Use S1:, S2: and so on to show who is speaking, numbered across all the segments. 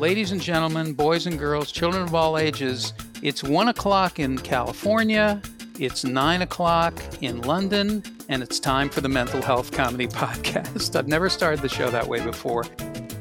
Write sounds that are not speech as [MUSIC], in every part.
S1: Ladies and gentlemen, boys and girls, children of all ages, it's one o'clock in California, it's nine o'clock in London, and it's time for the Mental Health Comedy [LAUGHS] Podcast. I've never started the show that way before.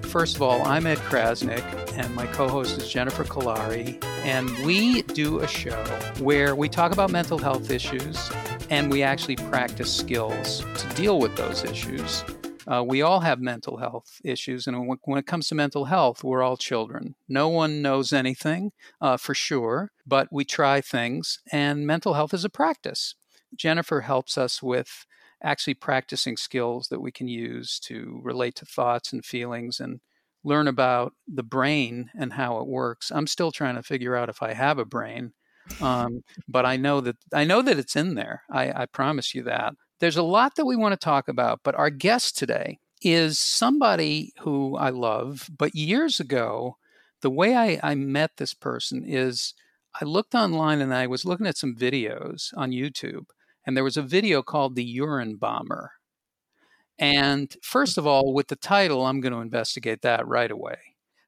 S1: First of all, I'm Ed Crasnick, and my co host is Jennifer Kolari. And we do a show where we talk about mental health issues and we actually practice skills to deal with those issues. Uh, we all have mental health issues, and when, it comes to mental health, we're all children. No one knows anything uh, for sure, but we try things, and mental health is a practice. Jennifer helps us with actually practicing skills that we can use to relate to thoughts and feelings and learn about the brain and how it works. I'm still trying to figure out if I have a brain, um, but I know that I know that it's in there. I, I promise you that. There's a lot that we want to talk about, but our guest today is somebody who I love. But years ago, the way I, I met this person is I looked online and I was looking at some videos on YouTube, and there was a video called The Urine Bomber. And first of all, with the title, I'm going to investigate that right away.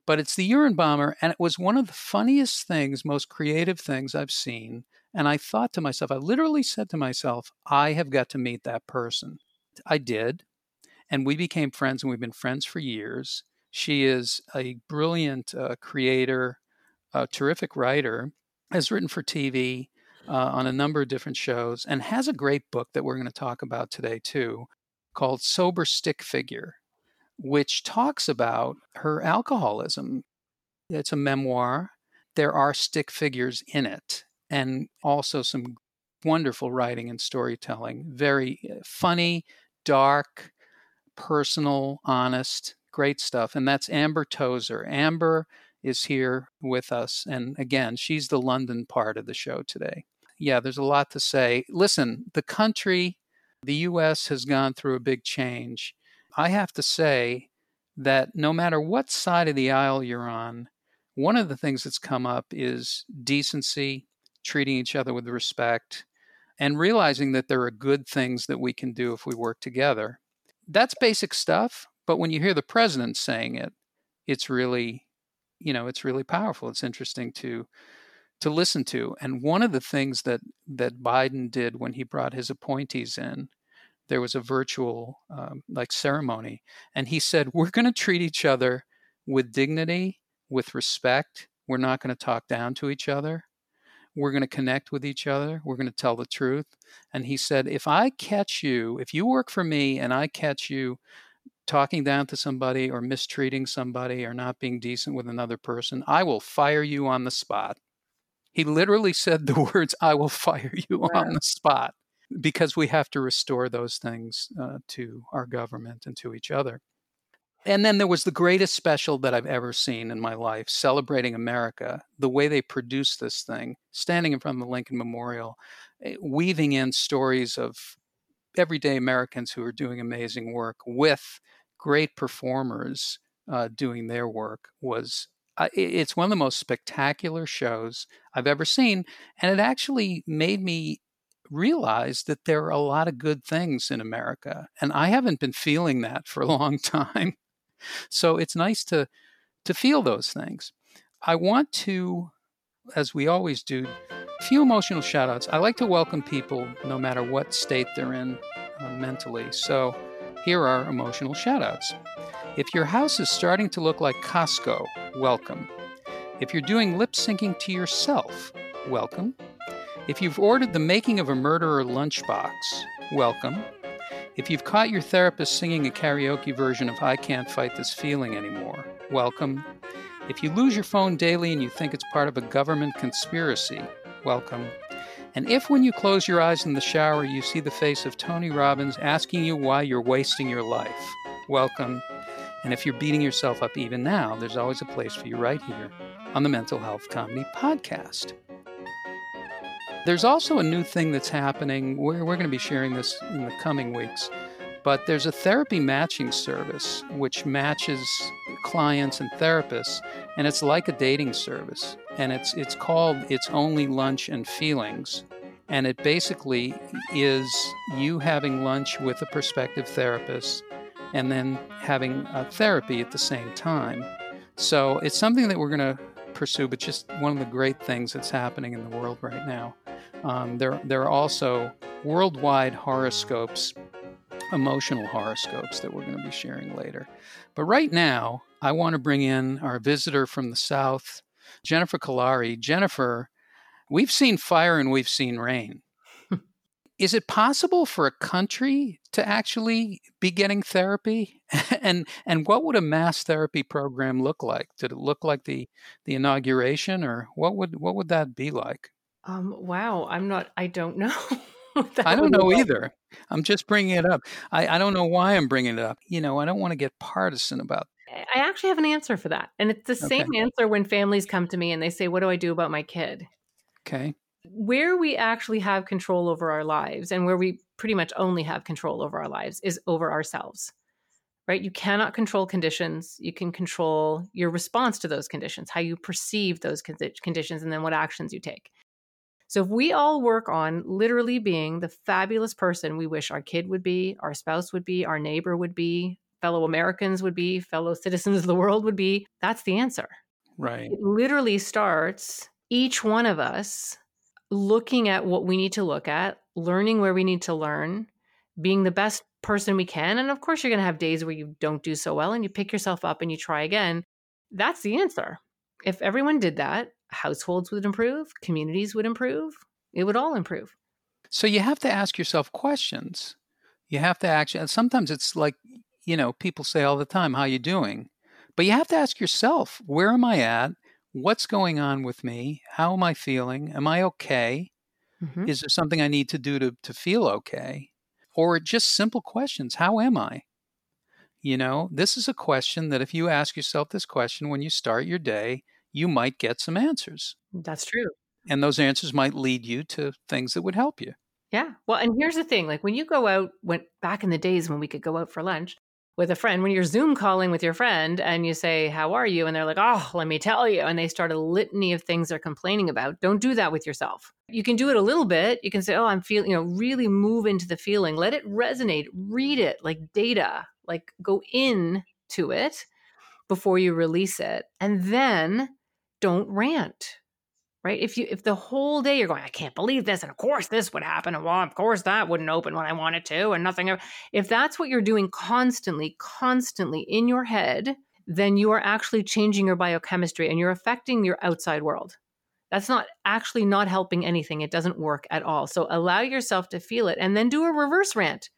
S1: But it's the urine bomber, and it was one of the funniest things, most creative things I've seen and I thought to myself, I literally said to myself, I have got to meet that person. I did. And we became friends, and we've been friends for years. She is a brilliant uh, creator, a terrific writer, has written for TV uh, on a number of different shows, and has a great book that we're going to talk about today, too, called Sober Stick Figure, which talks about her alcoholism. It's a memoir. There are stick figures in it and also some wonderful writing and storytelling. Very uh, funny, dark, personal, honest, great stuff. And that's Amber Tozer. Amber is here with us. And again, she's the London part of the show today. Yeah, there's a lot to say. Listen, the country, the US has gone through a big change. I have to say that no matter what side of the aisle you're on, one of the things that's come up is decency, treating each other with respect, and realizing that there are good things that we can do if we work together. That's basic stuff, but when you hear the president saying it, it's really, you know, it's really powerful. It's interesting to to listen to. And one of the things that that Biden did when he brought his appointees in, there was a virtual um, like ceremony, and he said, "We're going to treat each other with dignity, with respect. We're not going to talk down to each other." We're going to connect with each other. We're going to tell the truth. And he said, if I catch you, if you work for me and I catch you talking down to somebody or mistreating somebody or not being decent with another person, I will fire you on the spot. He literally said the [LAUGHS] words, I will fire you wow. on the spot because we have to restore those things uh, to our government and to each other. And then there was the greatest special that I've ever seen in my life, celebrating America. The way they produced this thing, standing in front of the Lincoln Memorial, eh, weaving in stories of everyday Americans who are doing amazing work with great performers uh, doing their work was uh, it's one of the most spectacular shows I've ever seen. And it actually made me realize that there are a lot of good things in America. And I haven't been feeling that for a long [LAUGHS] time. So it's nice to to feel those things. I want to, as we always do, a few emotional shout outs. I like to welcome people no matter what state they're in uh, mentally. So here are emotional shout outs. If your house is starting to look like Costco, welcome. If you're doing lip syncing to yourself, welcome. If you've ordered the making of a murderer lunchbox, welcome. If you've caught your therapist singing a karaoke version of I Can't Fight This Feeling Anymore, welcome. If you lose your phone daily and you think it's part of a government conspiracy, welcome. And if when you close your eyes in the shower you see the face of Tony Robbins asking you why you're wasting your life, welcome. And if you're beating yourself up even now, there's always a place for you right here on the Mental Health Comedy Podcast. There's also a new thing that's happening. We're, we're going to be sharing this in the coming weeks. But there's a therapy matching service which matches clients and therapists, and it's like a dating service. And it's it's called It's Only Lunch and Feelings. And it basically is you having lunch with a prospective therapist and then having a therapy at the same time. So it's something that we're going to pursue, but just one of the great things that's happening in the world right now. Um, there, there are also worldwide horoscopes, emotional horoscopes that we're going to be sharing later. But right now, I want to bring in our visitor from the South, Jennifer Kolari. Jennifer, we've seen fire and we've seen rain. [LAUGHS] Is it possible for a country to actually be getting therapy? [LAUGHS] and and what would a mass therapy program look like? Did it look like the the inauguration, or what would what would that be like?
S2: Um, wow, I'm not. I don't know. [LAUGHS]
S1: I don't know either. I'm just bringing it up. I, I don't know why I'm bringing it up. You know, I don't want to get partisan about.
S2: I actually have an answer for that, and it's the same answer when families come to me and they say, "What do I do about my kid?"
S1: Okay.
S2: Where we actually have control over our lives, and where we pretty much only have control over our lives, is over ourselves. Right? You cannot control conditions. You can control your response to those conditions, how you perceive those conditions, and then what actions you take. So if we all work on literally being the fabulous person we wish our kid would be, our spouse would be, our neighbor would be, fellow Americans would be, fellow [LAUGHS] citizens of the world would be, that's the answer.
S1: Right.
S2: It literally starts each one of us looking at what we need to look at, learning where we need to learn, being the best person we can. And of course, you're going to have days where you don't do so well and you pick yourself up and you try again. That's the answer. If everyone did that, households would improve, communities would improve, it would all improve.
S1: So you have to ask yourself questions. You have to actually, sometimes it's like, you know, people say all the time, how you doing? But you have to ask yourself, where am I at? What's going on with me? How am I feeling? Am I okay? Mm-hmm. Is there something I need to do to, to feel okay? Or just simple questions. How am I? You know, this is a question that if you ask yourself this question when you start your day, you might get some answers.
S2: That's true.
S1: And those answers might lead you to things that would help you.
S2: Yeah. Well, and here's the thing like when you go out, when back in the days when we could go out for lunch with a friend, when you're Zoom calling with your friend and you say, How are you? And they're like, Oh, let me tell you. And they start a litany of things they're complaining about. Don't do that with yourself. You can do it a little bit. You can say, Oh, I'm feeling, you know, really move into the feeling. Let it resonate. Read it like data, like go in to it before you release it. And then don't rant right? If you if the whole day you're going i can't believe this and of course this would happen and well of course that wouldn't open when i wanted to and nothing if that's what you're doing constantly constantly in your head then you are actually changing your biochemistry and you're affecting your outside world. That's not actually not helping anything. It doesn't work at all. So allow yourself to feel it and then do a reverse rant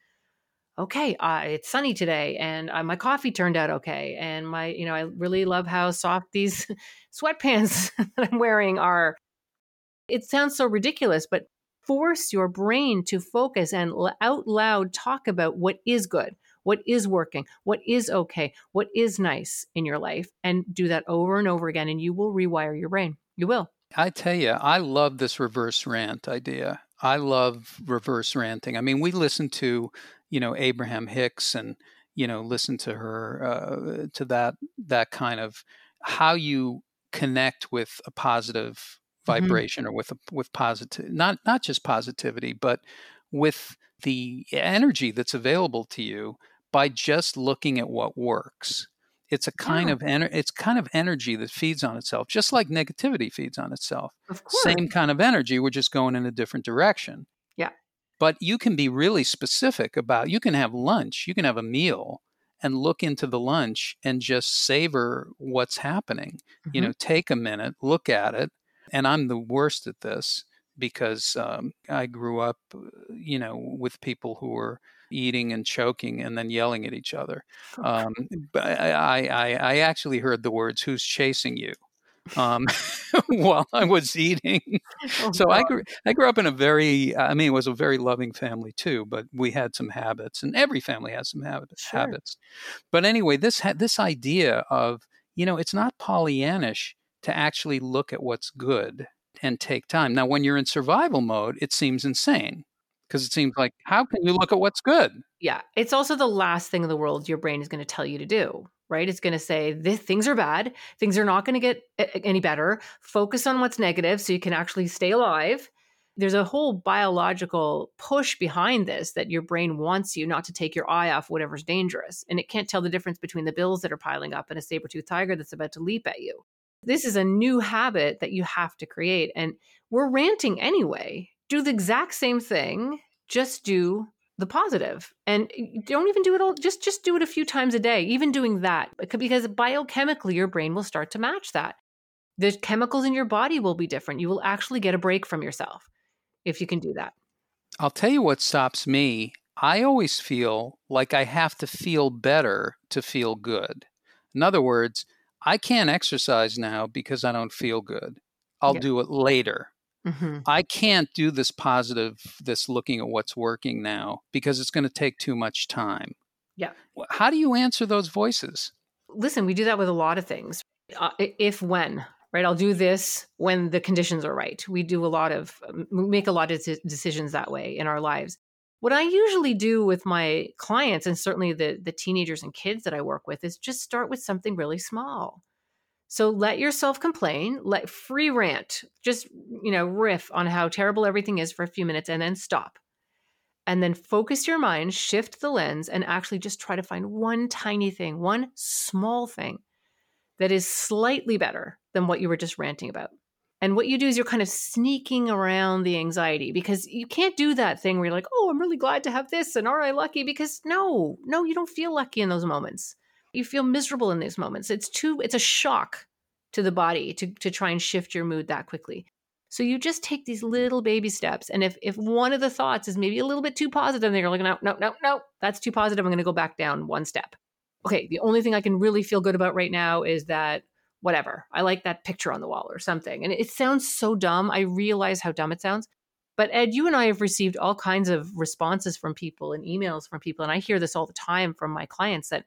S2: okay, uh, it's sunny today and uh, my coffee turned out okay. And my, you know, I really love how soft these [LAUGHS] sweatpants [LAUGHS] that I'm wearing are. It sounds so ridiculous, but force your brain to focus and out loud talk about what is good, what is working, what is okay, what is nice in your life, and do that over and over again. And you will rewire your brain. You will.
S1: I tell you, I love this reverse rant idea. I love reverse ranting. I mean, we listen to you know Abraham Hicks and you know listen to her uh, to that that kind of how you connect with a positive mm-hmm. vibration mm-hmm. or with a, with positive not not just positivity but with the energy that's available to you by just looking at what works it's a kind yeah. of ener- it's kind of energy that feeds on itself just like negativity feeds on itself same kind of energy we're just going in a different direction but you can be really specific about you can have lunch, you can have a meal and look into the lunch and just savor what's happening. Mm-hmm. You know, take a minute, look at it. And I'm the worst at this because um, I grew up, you know, with people who were eating and choking and then yelling at each other. Um, but I, I, I actually heard the words, "Who's chasing you?" Um, [LAUGHS] while I was eating. Oh, so God. I grew, I grew up in a very, I mean, it was a very loving family too, but we had some habits, and every family has some habits. Sure. habits. But anyway, this this idea of you know, it's not Pollyannish to actually look at what's good and take time. Now, when you're in survival mode, it seems insane because it seems like how can you look at what's good?
S2: Yeah, it's also the last thing in the world your brain is going to tell you to do right? It's going to say things are bad. Things are not going to get any better. Focus on what's negative so you can actually stay alive. There's a whole biological push behind this that your brain wants you not to take your eye off whatever's dangerous. And it can't tell the difference between the bills that are piling up and a saber toothed tiger that's about to leap at you. This is a new habit that you have to create. And we're ranting anyway. Do the exact same thing, just do the positive. And don't even do it all just just do it a few times a day even doing that because biochemically your brain will start to match that. The chemicals in your body will be different. You will actually get a break from yourself if you can do that.
S1: I'll tell you what stops me. I always feel like i have to feel better to feel good. In other words i can't exercise now because i don't feel good. I'll do it later Mm-hmm. I can't do this positive, this looking at what's working now because it's going to take too much time.
S2: Yeah.
S1: How do you answer those voices?
S2: Listen, we do that with a lot of things. Uh, if when, right? I'll do this when the conditions are right. We do a lot of, make a lot of decisions that way in our lives. What I usually do with my clients and certainly the the teenagers and kids that I work with is just start with something really small. So let yourself complain, let free rant, just, you know, riff on how terrible everything is for a few minutes and then stop. And then focus your mind, shift the lens, and actually just try to find one tiny thing, one small thing that is slightly better than what you were just ranting about. And what you do is you're kind of sneaking around the anxiety because you can't do that thing where you're like, oh, I'm really glad to have this and are I lucky? Because no, no, you don't feel lucky in those moments you feel miserable in these moments. It's too it's a shock to the body to to try and shift your mood that quickly. So you just take these little baby steps. And if if one of the thoughts is maybe a little bit too positive, then you're like, no, no, no, no, that's too positive. I'm gonna go back down one step. Okay, the only thing I can really feel good about right now is that whatever. I like that picture on the wall or something. And it sounds so dumb. I realize how dumb it sounds. But Ed, you and I have received all kinds of responses from people and emails from people. And I hear this all the time from my clients that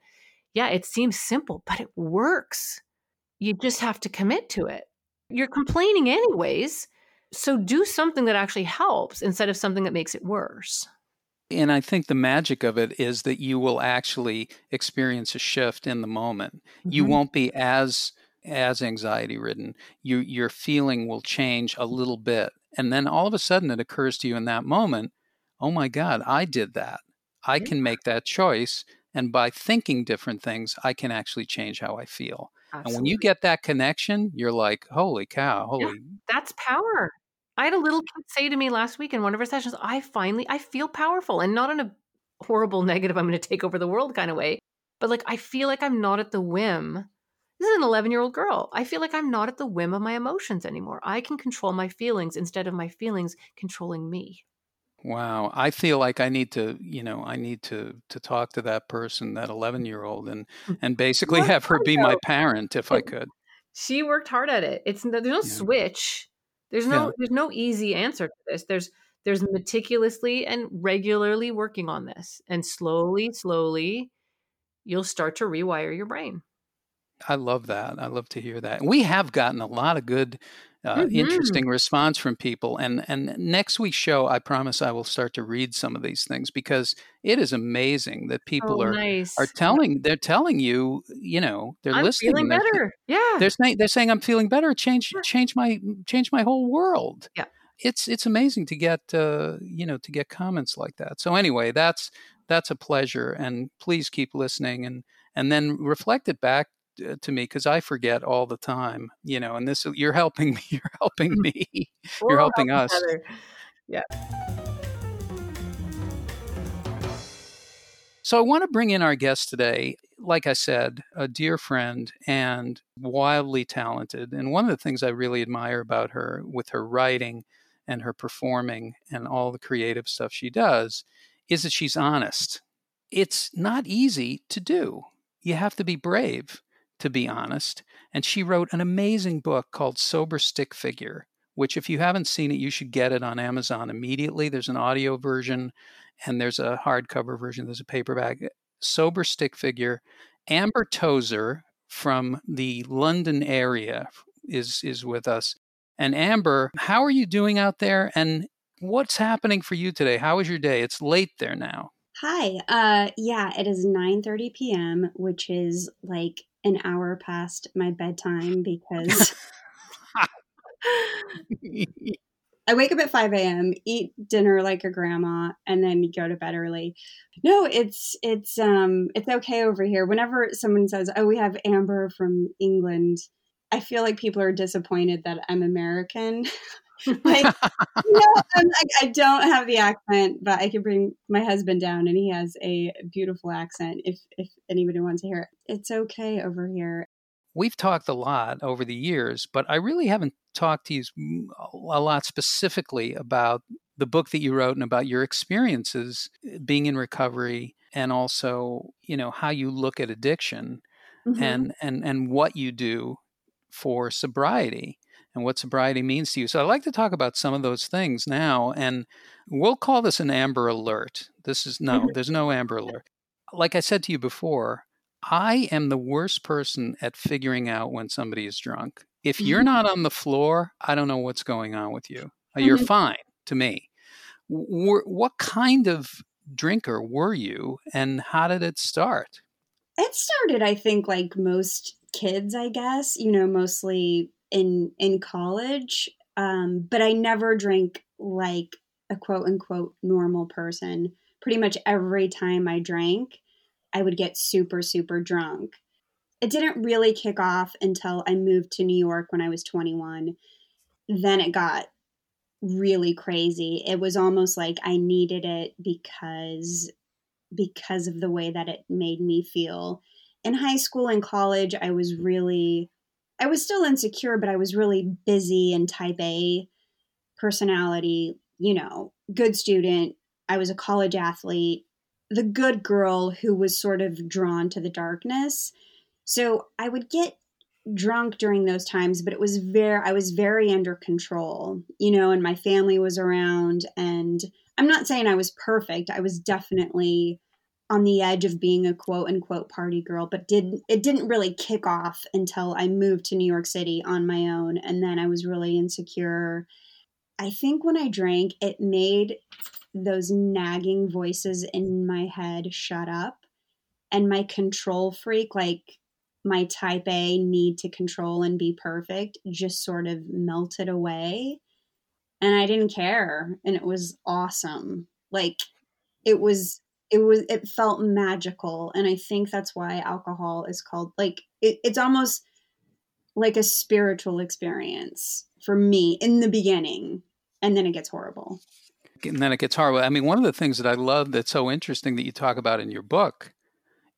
S2: yeah, it seems simple, but it works. You just have to commit to it. You're complaining anyways. So do something that actually helps instead of something that makes it worse.
S1: And I think the magic of it is that you will actually experience a shift in the moment. Mm-hmm. You won't be as as anxiety ridden. You your feeling will change a little bit. And then all of a sudden it occurs to you in that moment, "Oh my god, I did that. I can make that choice and by thinking different things, I can actually change how I feel. Absolutely. And when you get that connection, you're like, holy cow, holy. Yeah,
S2: that's power. I had a little kid say to me last week in one of our sessions, I finally, I feel powerful and not in a horrible, [LAUGHS] negative, I'm going to take over the world kind of way, but like, I feel like I'm not at the whim. This is an 11 year old girl. I feel like I'm not at the whim of my emotions anymore. I can control my feelings instead of my feelings controlling me.
S1: Wow, I feel like I need to, you know, I need to to talk to that person, that 11-year-old and mm. and basically have her be my parent if I could.
S2: She worked hard at it. It's there's no yeah. switch. There's no yeah. there's no easy answer to this. There's there's meticulously and regularly working on this and slowly slowly you'll start to rewire your brain.
S1: I love that. I love to hear that. We have gotten a lot of good uh, mm-hmm. interesting response from people. And and next week's show, I promise I will start to read some of these things because it is amazing that people
S2: oh,
S1: are
S2: nice.
S1: are telling they're telling you, you know, they're
S2: I'm
S1: listening.
S2: Feeling
S1: they're,
S2: better, yeah.
S1: They're saying they're saying I'm feeling better. Change change my change my whole world.
S2: Yeah,
S1: it's it's amazing to get uh, you know to get comments like that. So anyway, that's that's a pleasure, and please keep listening and and then reflect it back to me because I forget all the time, you know, and this you're helping [LAUGHS] me, you're helping mm-hmm. me, you're helping us.
S2: Together. Yeah.
S1: So I want to bring in our guest today. Like I said, a dear friend and wildly talented. And one of the things I really admire about her with her writing and her performing and all the creative stuff she does is that she's honest. It's not easy to do. You have to be brave to be honest. And she wrote an amazing book called Sober Stick Figure, which, if you haven't seen it, you should get it on Amazon immediately. There's an audio version and there's a hardcover version, there's a paperback. Sober Stick Figure. Amber Tozer from the London area is, is with us. And Amber, how are you doing out there? And what's happening for you today? How is your day? It's late there now.
S3: Hi. Uh yeah, it is 9:30 p.m., which is like an hour past my bedtime because [LAUGHS] I wake up at 5 a.m., eat dinner like a grandma, and then go to bed early. No, it's it's um it's okay over here. Whenever someone says, "Oh, we have Amber from England," I feel like people are disappointed that I'm American. [LAUGHS] like, [LAUGHS] you know, like, I don't have the accent, but I can bring my husband down, and he has a beautiful accent. If if anybody wants to hear it, it's okay over here.
S1: We've talked a lot over the years, but I really haven't talked to you a lot specifically about the book that you wrote and about your experiences eh, being in recovery and also, you know, how you look at addiction mm-hmm. and and and what you do for sobriety and what sobriety means to you. So I'd like to talk about some of those things now and we'll call this an amber alert. This is no, mm-hmm. there's no amber alert. Like I said to you before, I am the worst person at figuring out when somebody is drunk. If you're mm-hmm. not on the floor, I don't know what's going on with you. Uh, you're mm-hmm. fine to me. what kind of drinker were you and how did it start?
S3: It started, I think, like most kids, I guess, you know, mostly in in college. Um, but I never drank like a quote unquote normal person. Pretty much every time I drank, I would get super, super drunk. It didn't really kick off until I moved to New York when I was 21. Then it got really crazy. It was almost like I needed it because because of the way that it made me feel. In high school and college, I was really I was still insecure, but I was really busy and type A personality, you know, good student. I was a college athlete the good girl who was sort of drawn to the darkness. So I would get drunk during those times, but it was very, I was very under control, you know, and my family was around. And I'm not saying I was perfect. I was definitely on the edge of being a quote unquote party girl, but did it didn't really kick off until I moved to New York City on my own. And then I was really insecure. I think when I drank, it made those nagging voices in my head shut up and my control freak like my type A need to control and be perfect just sort of melted away and I didn't care and it was awesome like it was it was it felt magical and I think that's why alcohol is called like it, it's almost like a spiritual experience for me in the beginning and then it gets horrible
S1: and then it gets horrible. I mean, one of the things that I love that's so interesting that you talk about in your book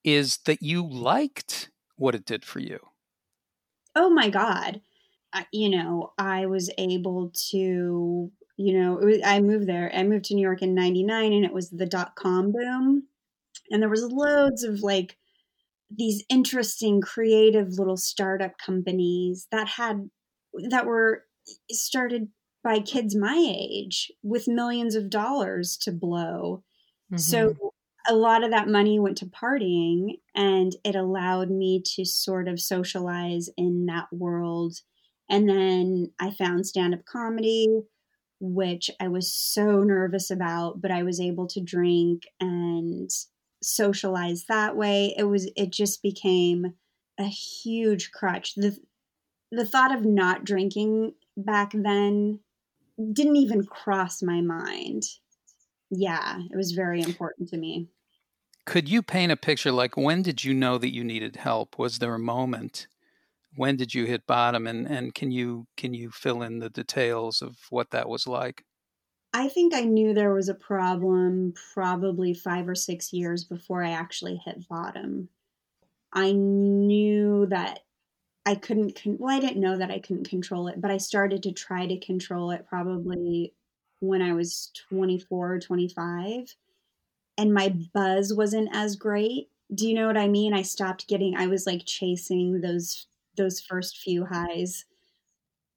S1: is that you liked what it did for you.
S3: Oh my God. you know, I was able to, you know, was, I moved there. I moved to New York in 99 and it was the dot com boom. And there was loads of like these interesting creative little startup companies that had that were started by kids my age with millions of dollars to blow. Mm-hmm. So a lot of that money went to partying and it allowed me to sort of socialize in that world. And then I found stand up comedy, which I was so nervous about, but I was able to drink and socialize that way. It was, it just became a huge crutch. The, the thought of not drinking back then didn't even cross my mind. Yeah, it was very important to me.
S1: Could you paint a picture like when did you know that you needed help? Was there a moment? When did you hit bottom and, and can you can you fill in the details of what that was like?
S3: I think I knew there was a problem probably 5 or 6 years before I actually hit bottom. I knew that I couldn't, con- well, I didn't know that I couldn't control it, but I started to try to control it probably when I was 24 or 25. And my buzz wasn't as great. Do you know what I mean? I stopped getting, I was like chasing those those first few highs.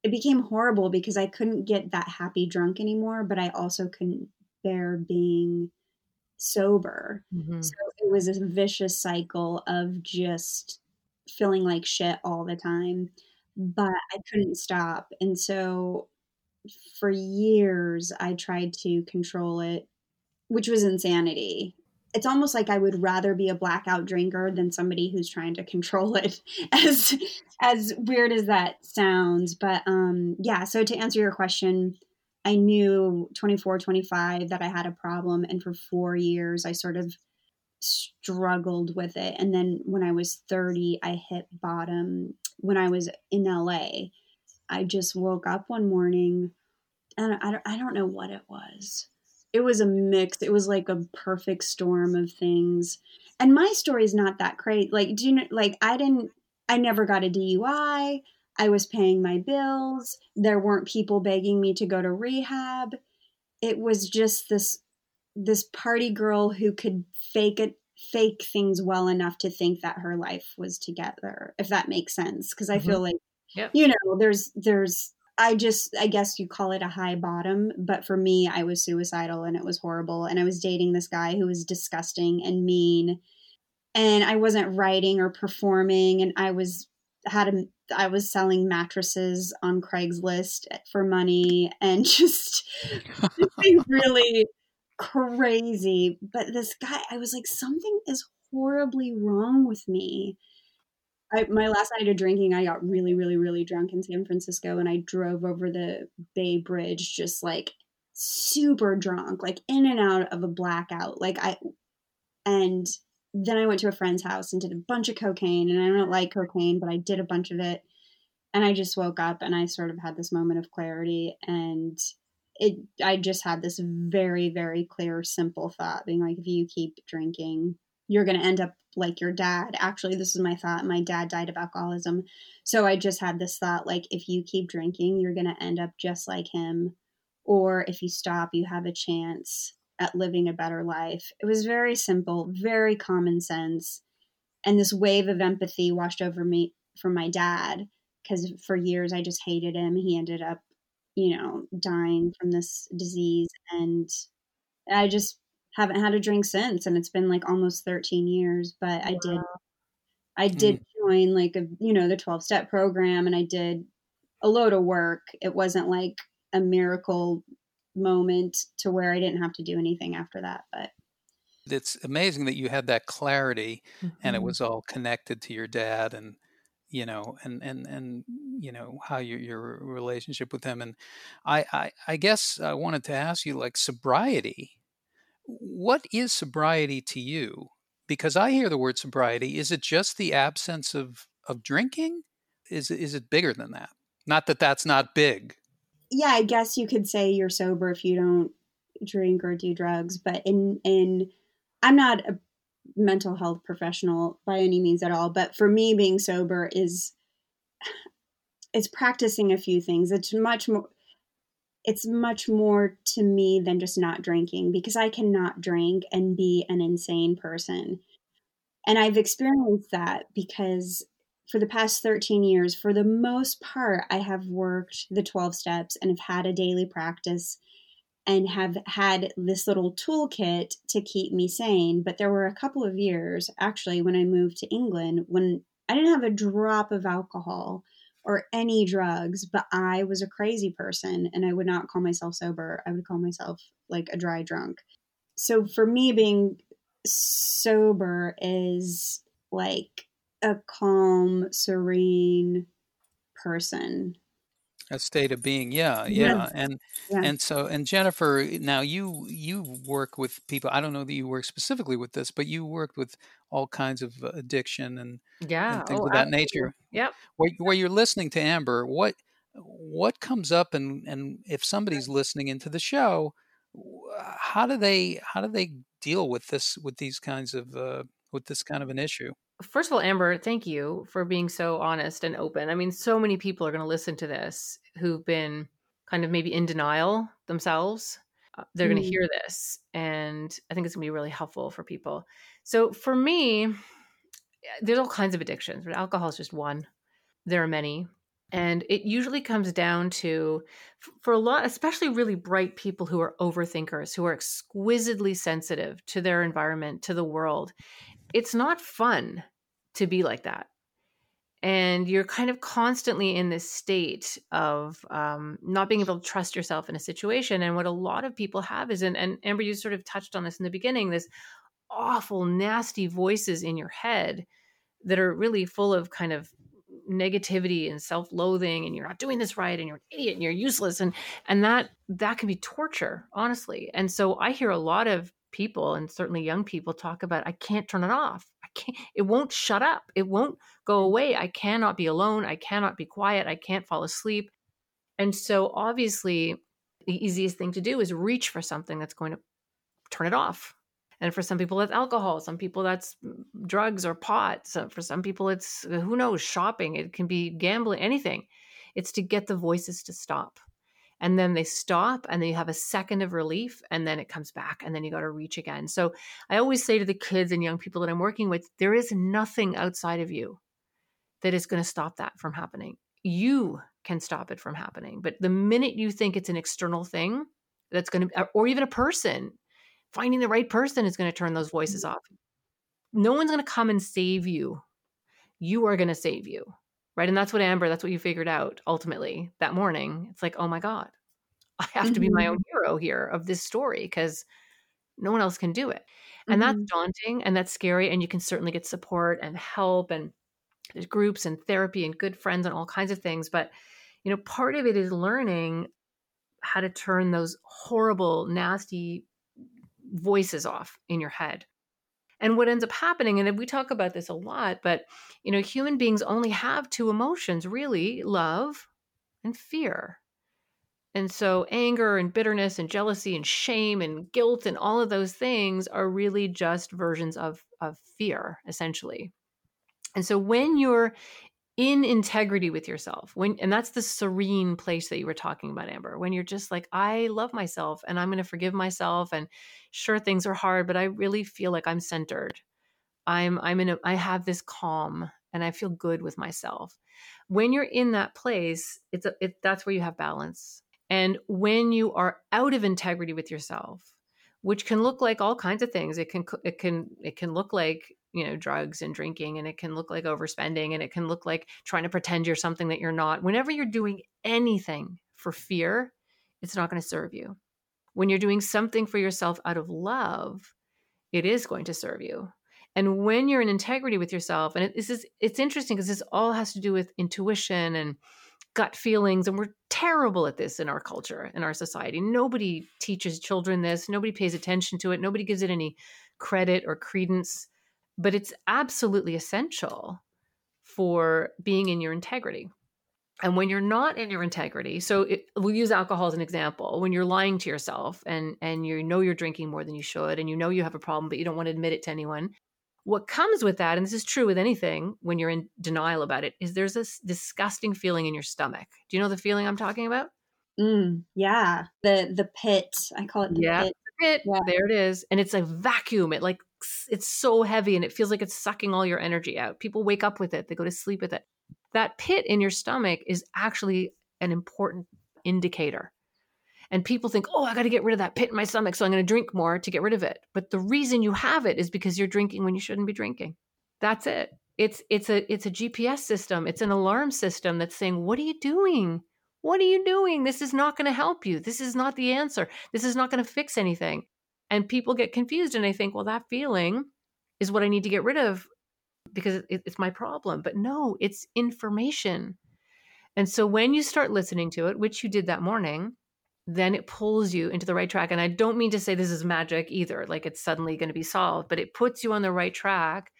S3: It became horrible because I couldn't get that happy drunk anymore, but I also couldn't bear being sober. Mm-hmm. So it was a vicious cycle of just feeling like shit all the time, but I couldn't stop. And so for years, I tried to control it, which was insanity. It's almost like I would rather be a blackout drinker than somebody who's trying to control it. [LAUGHS] As as weird as that sounds, but um, yeah. So to answer your question, I knew 24, 25 that I had a problem. And for four years, I sort of struggled with it. And then when I was 30, I hit bottom. When I was in LA, I just woke up one morning and I don't, I don't know what it was. It was a mix. It was like a perfect storm of things. And my story is not that crazy. Like, do you know, like, I didn't, I never got a DUI. I was paying my bills. There weren't people begging me to go to rehab. It was just this this party girl who could fake it fake things well enough to think that her life was together if that makes sense because i mm-hmm. feel like yep. you know there's there's i just i guess you call it a high bottom but for me i was suicidal and it was horrible and i was dating this guy who was disgusting and mean and i wasn't writing or performing and i was had a I was selling mattresses on Craigslist for money and [LAUGHS] just [LAUGHS] really crazy. But this guy, I was like, something is horribly wrong with me. I, my last night of drinking, I got really, really, really drunk in San Francisco and I drove over the Bay Bridge just like super drunk, like in and out of a blackout. Like I, and then I went to a friend's house and did a bunch of cocaine. And I don't like cocaine, but I did a bunch of it. And I just woke up and I sort of had this moment of clarity. And it, I just had this very, very clear, simple thought being like, if you keep drinking, you're going to end up like your dad. Actually, this is my thought. My dad died of alcoholism. So I just had this thought like, if you keep drinking, you're going to end up just like him. Or if you stop, you have a chance at living a better life. It was very simple, very common sense. And this wave of empathy washed over me from my dad because for years I just hated him. He ended up, you know, dying from this disease. And I just haven't had a drink since. And it's been like almost 13 years. But I did, I did mm. join like a, you know, the 12 step program and I did a load of work. It wasn't like a miracle moment to where I didn't have to do anything after that. But
S1: it's amazing that you had that clarity mm-hmm. and it mm-hmm. was all connected to your dad and you know and and and you know how your your relationship with him and I, I i guess i wanted to ask you like sobriety what is sobriety to you? Because i hear the word sobriety is it just the absence of of drinking? Is is it bigger than that? Not that that's not big.
S3: Yeah, I guess you could say you're sober if you don't drink or do drugs, but in in I'm not a mental health professional by any means at all, but for me being sober is [SIGHS] it's practicing a few things. It's much more it's much more to me than just not drinking because I cannot drink and be an insane person. And I've experienced that because for the past 13 years, for the most part, I have worked the 12 steps and have had a daily practice and have had this little toolkit to keep me sane. But there were a couple of years, actually, when I moved to England, when I didn't have a drop of alcohol or any drugs, but I was a crazy person and I would not call myself sober. I would call myself like a dry drunk. So for me, being sober is like a calm, serene person.
S1: A state of being, yeah, yeah, and yeah. and so and Jennifer, now you you work with people. I don't know that you work specifically with this, but you worked with all kinds of addiction and
S2: yeah,
S1: and things oh, of that absolutely. nature.
S2: Yep.
S1: Where, where you're listening to Amber, what what comes up, and and if somebody's listening into the show, how do they how do they deal with this with these kinds of uh, with this kind of an issue?
S2: First of all, Amber, thank you for being so honest and open. I mean, so many people are going to listen to this who've been kind of maybe in denial themselves. Uh, they're mm. going to hear this, and I think it's going to be really helpful for people. So, for me, there's all kinds of addictions, but alcohol is just one. There are many. And it usually comes down to, for a lot, especially really bright people who are overthinkers, who are exquisitely sensitive to their environment, to the world. It's not fun to be like that. And you're kind of constantly in this state of um, not being able to trust yourself in a situation. And what a lot of people have is and, and amber you sort of touched on this in the beginning this awful nasty voices in your head that are really full of kind of negativity and self-loathing and you're not doing this right and you're an idiot and you're useless and and that that can be torture honestly. And so i hear a lot of people and certainly young people talk about i can't turn it off can't it won't shut up it won't go away i cannot be alone i cannot be quiet i can't fall asleep and so obviously the easiest thing to do is reach for something that's going to turn it off and for some people, that's alcohol. Some people, that's drugs or pot. So for some people, it's who knows, shopping. It can be gambling, anything. It's to get the voices to stop. And then they stop, and then you have a second of relief, and then it comes back, and then you got to reach again. So I always say to the kids and young people that I'm working with, there is nothing outside of you that is going to stop that from happening. You can stop it from happening. But the minute you think it's an external thing that's going to, or even a person, finding the right person is going to turn those voices mm-hmm. off. No one's going to come and save you. You are going to save you. Right. And that's what Amber, that's what you figured out ultimately that morning. It's like, oh my God, [LAUGHS] I have mm-hmm. to be my own mm-hmm. hero here of this story because no one else can do it. And mm-hmm. that's daunting and that's scary. And you can certainly get support and help and there's groups and therapy and good friends and all kinds of things. But, you know, part of it is learning how to turn those horrible, nasty voices off in your head. And what ends up happening, and we talk about this a lot, but you know, human beings only have two emotions really love and fear. And so anger and bitterness and jealousy and shame and guilt and all of those things are really just versions of, of fear, essentially. And so when you're in integrity with yourself when and that's the serene place that you were talking about amber when you're just like i love myself and i'm going to forgive myself and sure things are hard but i really feel like i'm centered. I'm i'm in a i have this calm and i feel good with myself. When you're in that place it's a, it, that's where you have balance. And when you are out of integrity with yourself which can look like all kinds of things it can it can it can look like you know drugs and drinking and it can look like overspending and it can look like trying to pretend you're something that you're not. Whenever you're doing anything for fear it's not going to serve you. When you're doing something for yourself out of love it is going to serve you. And when you're in integrity with yourself and this is it's interesting because this all has to do with intuition and gut feelings and we're terrible at this in our culture in our society. Nobody teaches children this nobody pays attention to it nobody gives it any credit or credence but it's absolutely essential for being in your integrity. And when you're not in your integrity, so it, we'll use alcohol as an example. When you're lying to yourself and and you know you're drinking more than you should, and you know you have a problem, but you don't want to admit it to anyone, what comes with that, and this is true with anything when you're in denial about it, is there's this disgusting feeling in your stomach. Do you know the feeling I'm talking about?
S3: Mm, yeah, the the pit. I call it the
S2: yeah,
S3: pit.
S2: The. Yeah. There it is, and it's a vacuum. It like it's so heavy and it feels like it's sucking all your energy out. People wake up with it, they go to sleep with it. That pit in your stomach is actually an important indicator. And people think, oh, I got to get rid of that pit in my stomach, so I'm going to drink more to get rid of it. But the reason you have it is because you're drinking when you shouldn't be drinking. That's it. It's it's a it's a GPS system. It's an alarm system that's saying, "What are you doing? What are you doing? This is not going to help you. This is not the answer. This is not going to fix anything." And people get confused and they think, well, that feeling is what I need to get rid of because it's my problem. But no, it's information. And so when you start listening to it, which you did that morning, then it pulls you into the right track. And I don't mean to say this is magic either, like it's suddenly going to be solved, but it puts you on the right track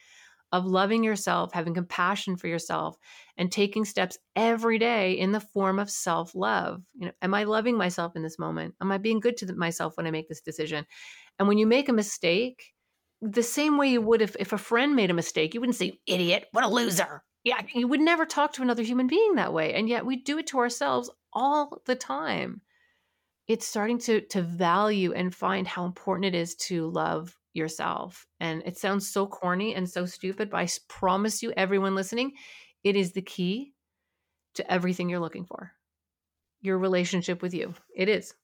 S2: of loving yourself, having compassion for yourself, and taking steps every day in the form of self love. You know, am I loving myself in this moment? Am I being good to myself when I make this decision? And when you make a mistake, the same way you would if, if a friend made a mistake, you wouldn't say, idiot, what a loser. Yeah, you would never talk to another human being that way. And yet we do it to ourselves all the time. It's starting to to value and find how important it is to love yourself. And it sounds so corny and so stupid, but I promise you, everyone listening, it is the key to everything you're looking for. Your relationship with you. It is.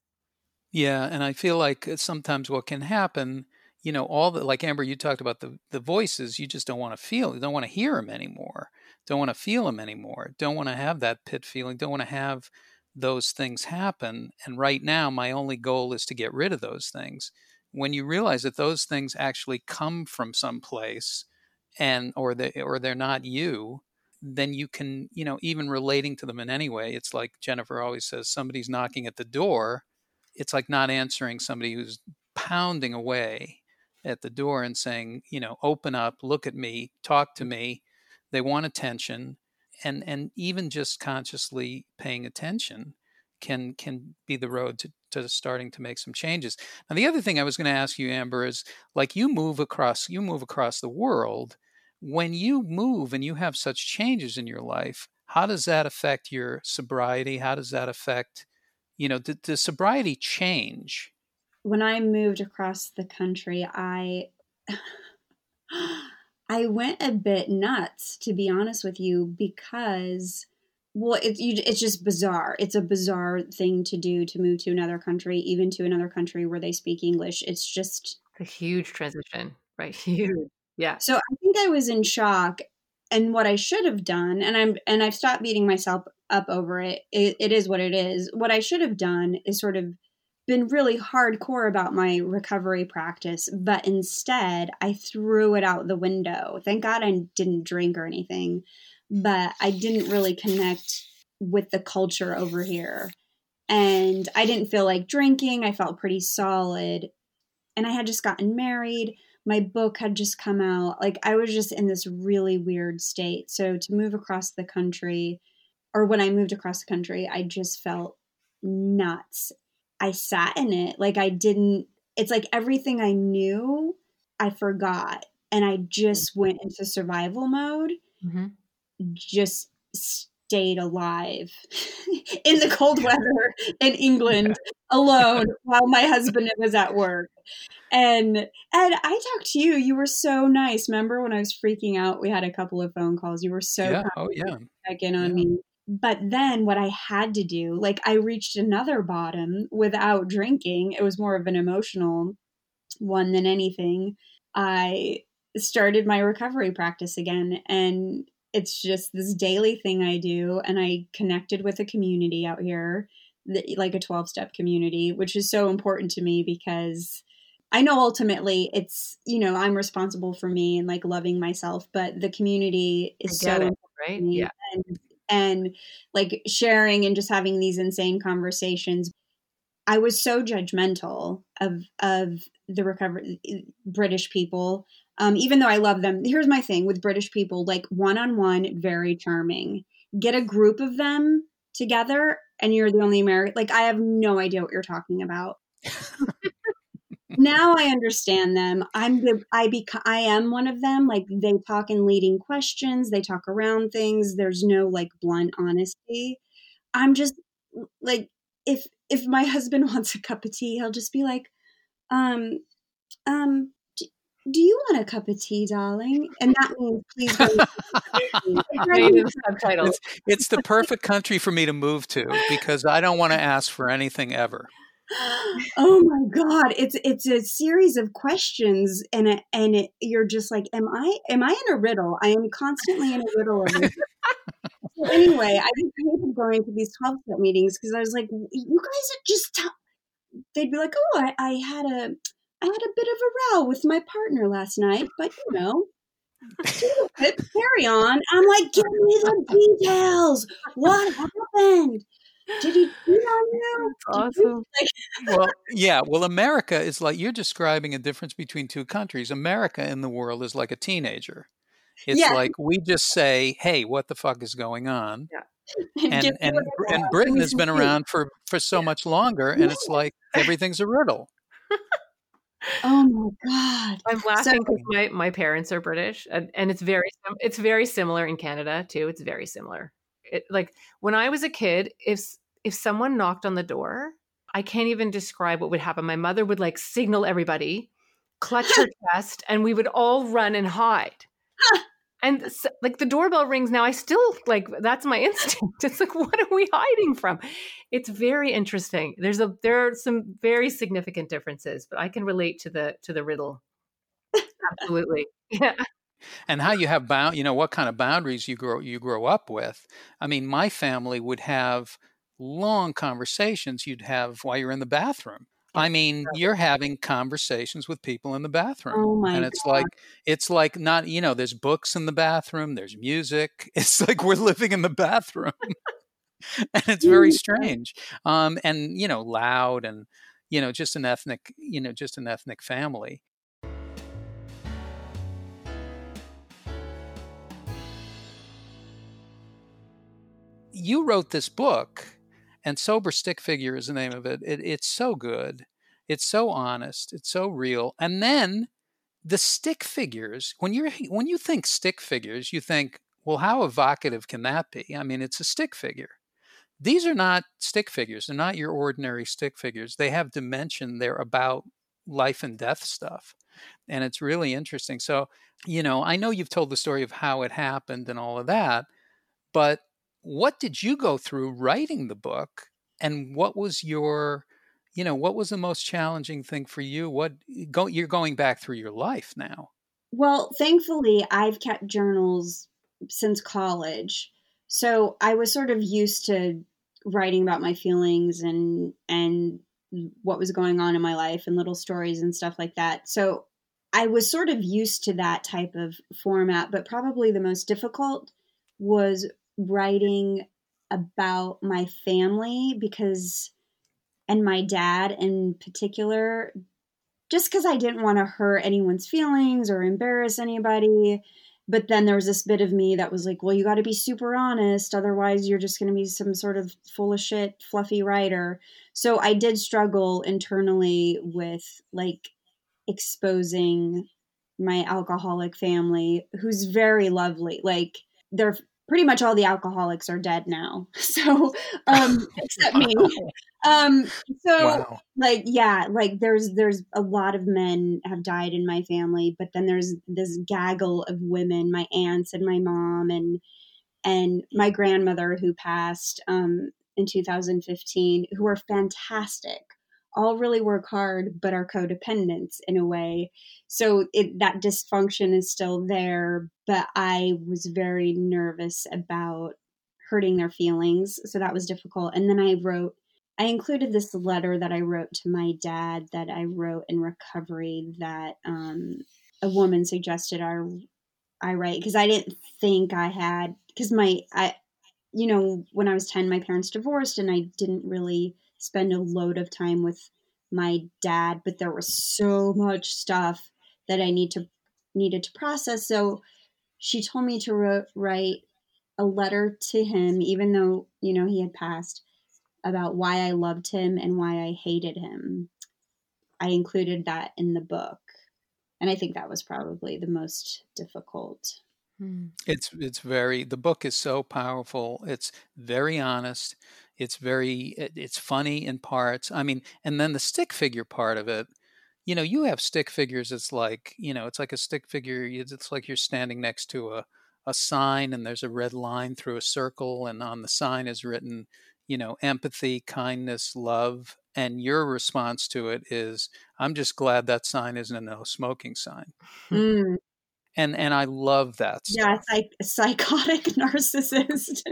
S1: Yeah, and I feel like uh, sometimes what can happen, you know, all the like Amber, you talked about the the voices. You just don't want to feel. You don't want to hear them anymore. Don't want to feel them anymore. Don't want to have that pit feeling. Don't want to have those things happen. And right now, my only goal is to get rid of those things. When you realize that those things actually come from someplace, and or they or they're not you, then you can, you know, even relating to them in any way. It's like Jennifer always says somebody's knocking at the door. It's like not answering somebody who's pounding away at the door and saying, you know, open up, look at me, talk to me. They want attention. And and even just consciously paying attention can can be the road to, to starting to make some changes. Now the other thing I was going to ask you, Amber, is like you move across you move across the world. When you move and you have such changes in your life, how does that affect your sobriety? How does that affect, you know, does, does sobriety change?
S3: When I moved across the country, I [SIGHS] I went a bit nuts, to be honest with you, because well it's you, it's just bizarre. It's a bizarre thing to do to move to another country even to another country where they speak english. It's just
S2: a huge transition right? [LAUGHS] Huge. Yeah.
S3: So i think i was in shock and what i should have done and i'm and i've stopped beating myself up over it. it it is what it is what i should have done is sort of been really hardcore about my recovery practice but instead i threw it out the window thank god i didn't drink or anything but I didn't really connect with the culture over here. And I didn't feel like drinking. I felt pretty solid. And I had just gotten married. My book had just come out. Like I was just in this really weird state. So to move across the country, or when I moved across the country, I just felt nuts. I sat in it. Like I didn't, it's like everything I knew, I forgot. And I just went into survival mode. Mm-hmm just stayed alive [LAUGHS] in the cold weather in England [LAUGHS] alone while my husband was at work. And and I talked to you. You were so nice. Remember when I was freaking out? We had a couple of phone calls. You were so
S1: yeah. Oh yeah.
S3: Check in on yeah. me. But then what I had to do, like I reached another bottom without drinking. It was more of an emotional one than anything. I started my recovery practice again and it's just this daily thing I do. And I connected with a community out here, like a 12 step community, which is so important to me because I know ultimately it's, you know, I'm responsible for me and like loving myself, but the community is so
S2: it, right? Yeah.
S3: And, and like sharing and just having these insane conversations. I was so judgmental of of the recovery British people um, even though I love them, here's my thing with British people like one on one, very charming. Get a group of them together and you're the only American. Like, I have no idea what you're talking about. [LAUGHS] now I understand them. I'm the, I bec- I am one of them. Like, they talk in leading questions, they talk around things. There's no like blunt honesty. I'm just like, if, if my husband [LAUGHS] wants a cup of tea, he'll just be like, um, um, do you want a cup of tea, darling? And that means please. [LAUGHS] [LAUGHS]
S1: subtitles. It's, it's the perfect country for me to move to because I don't want to ask for anything ever. [GASPS]
S3: oh my god it's it's a series of questions and it, and it, you're just like am i am i in a riddle i am constantly in a riddle so anyway i hated going to these 12 step meetings because i was like you guys are just t-. they'd be like oh I, I had a I had a bit of a row with my partner last night, but you know, carry on. I'm like, give me the details. What happened? Did he cheat on you?
S2: Awesome.
S1: well, yeah. Well, America is like you're describing a difference between two countries. America in the world is like a teenager. It's yeah. like we just say, "Hey, what the fuck is going on?" Yeah. [LAUGHS] And and and Britain has been around for for so much longer, and it's like [LAUGHS] everything's a riddle.
S3: Oh my god!
S2: I'm laughing because so, my, my parents are British, and, and it's very it's very similar in Canada too. It's very similar. It, like when I was a kid, if if someone knocked on the door, I can't even describe what would happen. My mother would like signal everybody, clutch her [LAUGHS] chest, and we would all run and hide. And so, like the doorbell rings now i still like that's my [LAUGHS] instinct. It's like what are we hiding from? It's very interesting. There's a there are some very significant differences but i can relate to the to the riddle. [LAUGHS] Absolutely. Yeah
S1: and how you have bound you know what kind of boundaries you grow you grow up with i mean my family would have long conversations you'd have while you're in the bathroom I mean, you're having conversations with people in the bathroom.
S3: Oh
S1: and it's
S3: God.
S1: like it's like not, you know, there's books in the bathroom, there's music. [LAUGHS] It's like we're living in the bathroom. [LAUGHS] and it's very strange. Um and you know, loud and you know, just an ethnic, you know, just an ethnic family. You wrote this book and Sober Stick Figure is the name of it. it. It's so good. It's so honest. It's so real. And then the stick figures, when you're when you think stick figures, you think, well, how evocative can that be? I mean, it's a stick figure. These are not stick figures. They're not your ordinary stick figures. They have dimension. They're about life and death stuff. And it's really interesting. So, you know, I know you've told the story of how it happened and all of that, but what did you go through writing the book and what was your you know what was the most challenging thing for you what eh, go you're going back through your life now
S3: Well, thankfully, I've kept journals since college. So I was sort of used to writing about my feelings and and what was going on in my life and little stories and stuff like that. So I was sort of used to that type of format, but probably the most difficult was writing about my family because and my dad in particular just because I didn't want to hurt anyone's feelings or embarrass anybody. But then there was this bit of me that was like, well, you got to be super honest. Otherwise, you're just going to be some sort of full of shit, fluffy writer. So I did struggle internally with like exposing my alcoholic family, who's very lovely. Like, they're pretty much all the alcoholics are dead now. [LAUGHS] So, um, except me. Um, so
S1: wow
S3: like yeah like there's there's a lot of men have died in my family but then there's this gaggle of women my aunts and my mom and and my grandmother who passed um in 2015 who are fantastic all really work hard but are codependents in a way. So it, that dysfunction is still there but i was very nervous about hurting their feelings so that was difficult. And then i wrote I included this letter that I wrote to my dad that I wrote in recovery that um, a woman suggested I I write because I didn't think I had because my I you know when I was 10 my parents divorced and I didn't really spend a load of time with my dad but there was so much stuff that I need to needed to process so she told me to ro- write a letter to him even though you know he had passed about why I loved him and why I hated him. I included that in the book. And I think that was probably the most difficult.
S2: Hmm.
S1: it's it's very the book is so powerful it's very honest it's very it- it's funny in parts i mean and then the stick figure part of it you know you have stick figures it's like you know it's like a stick figure it's it's like you're standing next to a a sign and there's a red line through a circle and on the sign is written you know empathy kindness love and your response to it is i'm just glad that sign isn't a no smoking sign.
S3: Mm,
S1: and and i love that
S3: yeah,
S1: stuff.
S3: psych- psychotic [LAUGHS] narcissist.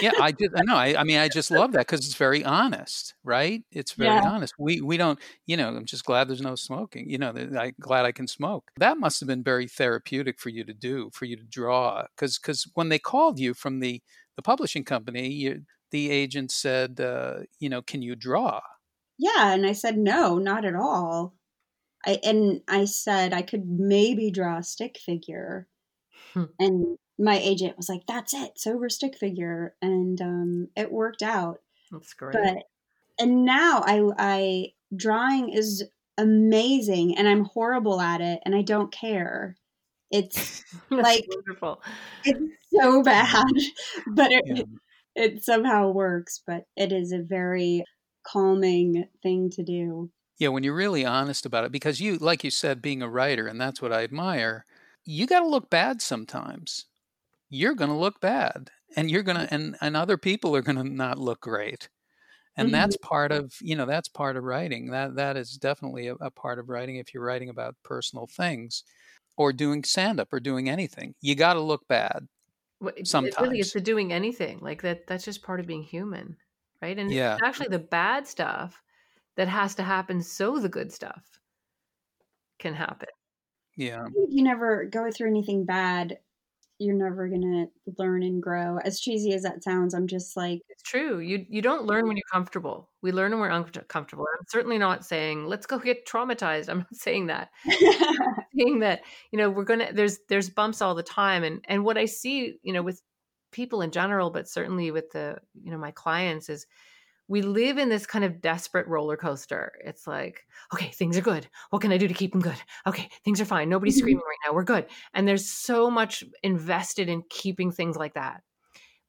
S1: Yeah i did i know I, I mean i just love that because it's very honest right it's very
S3: Yeah.
S1: honest we we don't you know i'm just glad there's no smoking you know i glad i can smoke that must have been very therapeutic for you to do for you to draw because because when they called you from the the publishing company you, the agent said uh, you know can you draw
S3: yeah, and I said no, not at all. I and I said I could maybe draw a stick figure.
S2: Hmm.
S3: and my agent was like, "That's it, sober stick figure." And um it worked out.
S2: That's great.
S3: but and now I I drawing is amazing and I'm horrible at it and I don't care. It's [LAUGHS] like-
S2: wonderful.
S3: it's so bad, [LAUGHS] but it
S1: Yeah.
S3: it somehow works, but it is a very calming thing to do.
S1: Yeah, when you're really honest about it, because you, like you said, being a writer, and that's what I admire, you got to look bad sometimes. You're going to look bad, and you're going to, and, and other people are going to not look great. And
S3: Mhm.
S1: that's part of, you know, that's part of writing. That that is definitely a, a part of writing. If you're writing about personal things, or doing stand up, or doing anything, you got to look bad.
S2: Well, it- It really
S1: sometimes.
S2: is the doing anything like that. That's just part of being human, right? And
S1: Yeah.
S2: it's actually the bad stuff that has to happen so the good stuff can happen.
S1: Yeah.
S3: If you never go through anything bad, you're never gonna learn and grow. As cheesy as that sounds, I'm just like
S2: it's true. You you don't learn when you're comfortable. We learn when we're uncomfortable. I'm certainly not saying let's go get traumatized. I'm not saying that. [LAUGHS] saying that you know we're gonna there's there's bumps all the time, and and what I see you know with people in general, but certainly with the you know my clients is we live in this kind of desperate roller coaster. It's like, okay, things are good. What can I do to keep them good? Okay, things are fine. Nobody's mm-hmm. screaming right now. We're good. And there's so much invested in keeping things like that.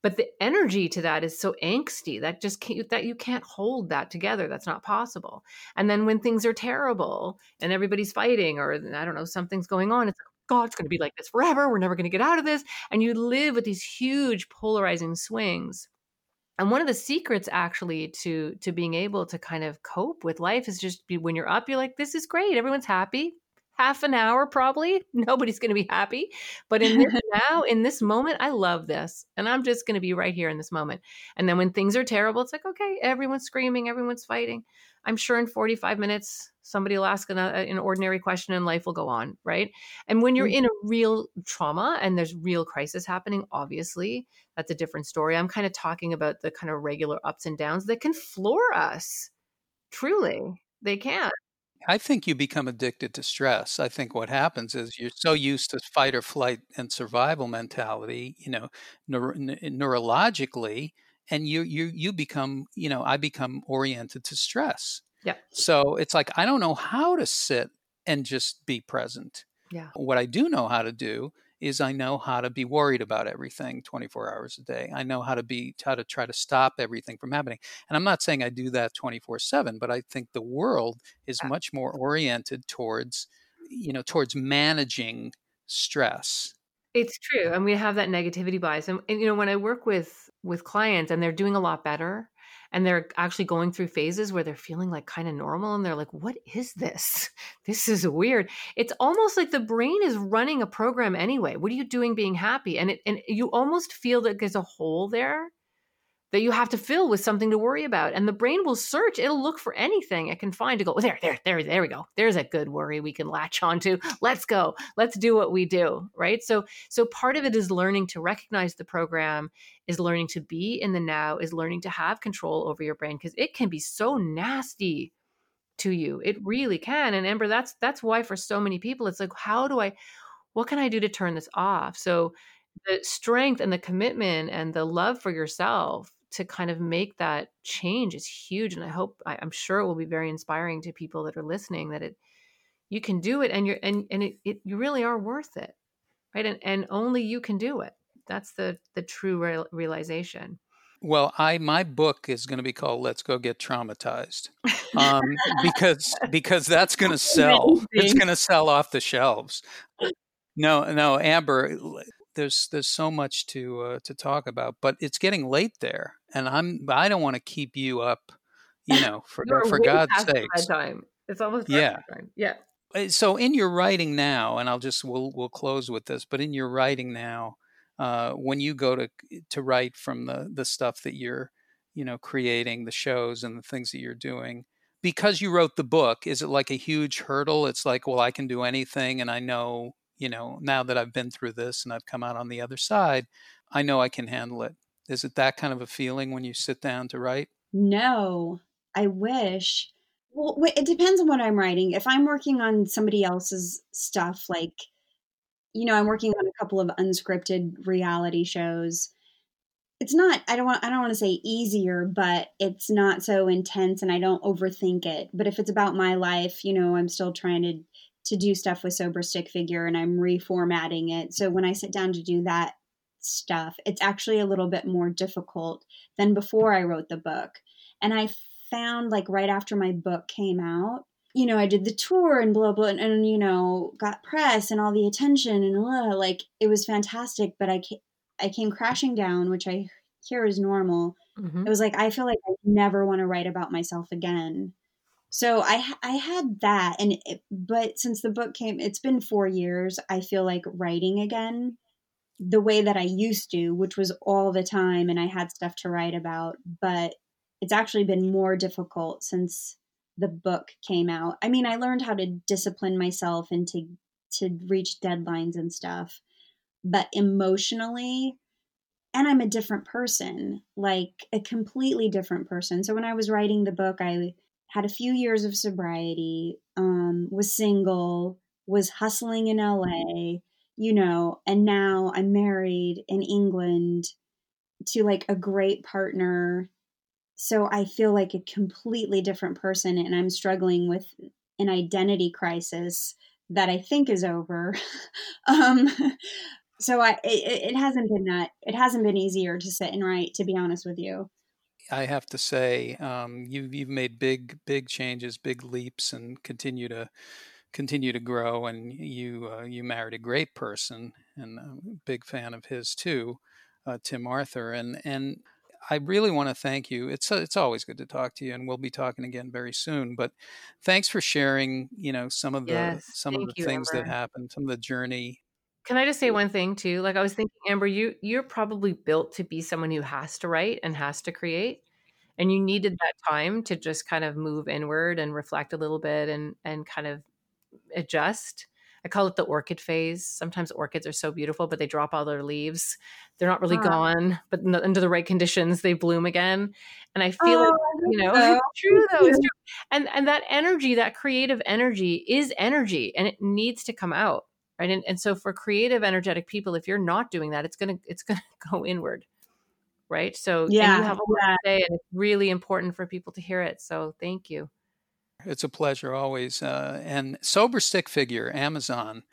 S2: But the energy to that is so angsty that just can't, that you can't hold that together. That's not possible. And then when things are terrible and everybody's fighting, or I don't know, something's going on, it's like, God, it's going to be like this forever. We're never going to get out of this. And you live with these huge polarizing swings and one of the secrets actually to to being able to kind of cope with life is just be when you're up you're like this is great. Everyone's happy. Half an hour probably. [LAUGHS] Nobody's going to be happy. But in this [LAUGHS] now in this moment i love this and i'm just going to be right here in this moment. And then when things are terrible it's like okay everyone's screaming everyone's fighting i'm sure in 45 minutes somebody will ask an, uh, an ordinary question and life will go on right? And when you're in mm-hmm. a real trauma and there's real crisis happening obviously that's a different story. I'm kind of talking about the kind of regular ups and downs that can floor us. Truly they can.
S1: I think you become addicted to stress. I think what happens is you're so used to fight or flight and survival mentality, you know, neuro- neurologically, and you you you become, you know, I become oriented to stress.
S2: Yeah.
S1: So it's like I don't know how to sit and just be present.
S2: Yeah.
S1: What I do know how to do is I know how to be worried about everything 24 hours a day. I know how to be how to try to stop everything from happening. And I'm not saying I do that 24/7, but I think the world is much more oriented towards you know towards managing stress.
S2: It's true. And we have that negativity bias. And, and you know when I work with with clients and they're doing a lot better, and they're actually going through phases where they're feeling like kind of normal and they're like what is this [LAUGHS] this is weird it's almost like the brain is running a program anyway what are you doing being happy and it and you almost feel that there's a hole there that you have to fill with something to worry about. And the brain will search, it'll look for anything it can find to go, oh, there, there, there, there we go. There's a good worry we can latch [LAUGHS] onto. Let's go. Let's do what we do. Right. So so part of it is learning to recognize the program, is learning to be in the now, is learning to have control over your brain because it can be so nasty to you. It really can. And Amber, that's that's why for so many people, it's like, how do I what can I do to turn this off? So the strength and the commitment and the love for yourself to kind of make that change is huge and i hope I, am sure it will be very inspiring to people that are listening that it you can do it and you're and, and it, it you really are worth it right? And and only you can do it. That's the the true real, realization.
S1: Well i my book is going to be called let's go get traumatized um, because because that's going [LAUGHS] to sell. It's going to sell off the shelves. No no amber there's there's so much to uh, to talk about, but it's getting late there, and I'm I don't want to keep you up, you [LAUGHS] know, for for God's sake.
S2: Time. It's almost
S1: yeah
S2: time. yeah.
S1: Uh, so in your writing now, and I'll just we'll we'll close with this, but in your writing now, uh, when you go to to write from the the stuff that you're you know creating, the shows and the things that you're doing, because you wrote the book, is it like a huge hurdle? It's like, well, I can do anything, and I know you know, now that I've been through this and I've come out on the other side, I know I can handle it. Is it that kind of a feeling when you sit down to write?
S3: No, I wish. Well, it depends on what I'm writing. If I'm working on somebody else's stuff, like, you know, I'm working on a couple of unscripted reality shows. It's not. I don't want. I don't want to say easier, but it's not so intense, and I don't overthink it. But if it's about my life, you know, I'm still trying to to do stuff with Sober Stick Figure and I'm reformatting it. So when I sit down to do that stuff, it's actually a little bit more difficult than before I wrote the book. And I found like right after my book came out, you know, I did the tour and blah blah, and, and you know, got press and all the attention and blah, like it was fantastic. But I came, I came crashing down, which I hear is normal. Mm-hmm. It was like I feel like I never want to write about myself again. So I I had that, and it, but since the book came, it's been four years. I feel like writing again, the way that I used to, which was all the time, and I had stuff to write about. But it's actually been more difficult since the book came out. I mean, I learned how to discipline myself and to to reach deadlines and stuff. But emotionally, and I'm a different person, like a completely different person. So when I was writing the book, I had a few years of sobriety, um, was single, was hustling in LA, you know, and now I'm married in England to like a great partner. So I feel like a completely different person and I'm struggling with an identity crisis that I think is over. [LAUGHS] um, so I it, it hasn't been that it hasn't been easier to sit and write to be honest with you.
S1: I have to say, um, you've you've made big big changes, big leaps, and continue to continue to grow. And you uh, you married a great person, and I'm a big fan of his too, uh, Tim Arthur. And and I really want to thank you. It's it's always good to talk to you, and we'll be talking again very soon. But thanks for sharing, you know, some of the
S2: Yes,
S1: some of the
S2: you,
S1: things that happened, some of the journey.
S2: Can I just say one thing too? Like I was thinking, Amber, you you're probably built to be someone who has to write and has to create. And you needed that time to just kind of move inward and reflect a little bit and and kind of adjust. I call it the orchid phase. Sometimes orchids are so beautiful, but they drop all their leaves. They're not really
S3: Ah.
S2: gone, but the, under the right conditions, they bloom again. And I feel like
S3: Oh,
S2: you know,
S3: so.
S2: it's [LAUGHS] true though. It's true. And and that energy, that creative energy, is energy, and it needs to come out, right? And and so for creative, energetic people, if you're not doing that, it's gonna it's gonna [LAUGHS] go inward, right? So and you
S3: Yeah,
S2: have a lot
S3: yeah.
S2: to say, and it's really important for people to hear it. So thank you.
S1: It's a pleasure always. Uh, and sober stick figure, Amazon.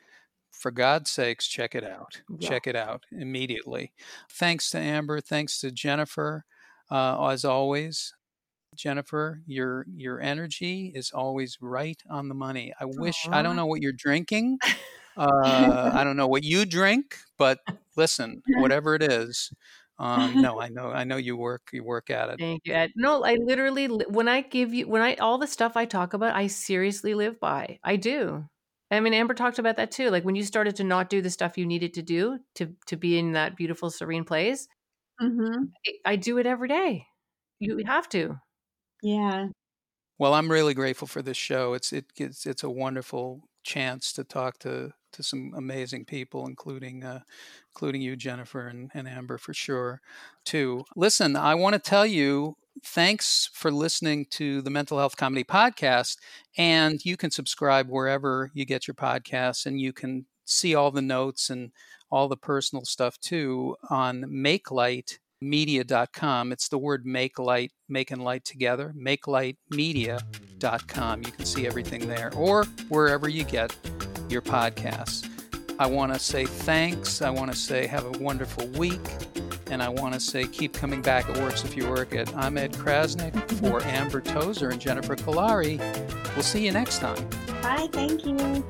S1: For God's sakes, check it out.
S2: Yeah.
S1: Check it out immediately. Thanks to Amber. Thanks to Jennifer. Uh, as always, Jennifer, your your energy is always right on the money. I wish I don't know what you're drinking. [LAUGHS] Uh, I [LAUGHS] don't know what you drink, but listen, [LAUGHS] whatever it is, um, [LAUGHS] no, I know I know you work you work at it.
S2: Thank you, Ed. No, I literally when I give you when I all the stuff I talk about, I seriously live by. I do. I mean, Amber talked about that too. Like when you started to not do the stuff you needed to do to to be in that beautiful, serene place,
S3: hmm
S2: I, I do it every day. You have to.
S3: Yeah.
S1: Well, I'm really grateful for this show. It's it it's, it's a wonderful chance to talk to to some amazing people, including uh, including you, Jennifer, and, and Amber for sure, too. Listen, I want to tell you. Thanks for listening to the Mental Health Comedy Podcast. And you can subscribe wherever you get your podcasts, and you can see all the notes and all the personal stuff too on makelightmedia.com. It's the word make light, make and light together, makelightmedia.com. You can see everything there or wherever you get your podcasts. I want to say thanks. I want to say have a wonderful week. And I want to say keep coming back. It works if you work it. I'm Ed Crasnick for Amber Tozer and Jennifer Kolari. We'll see you next time.
S3: Bye. Thank you.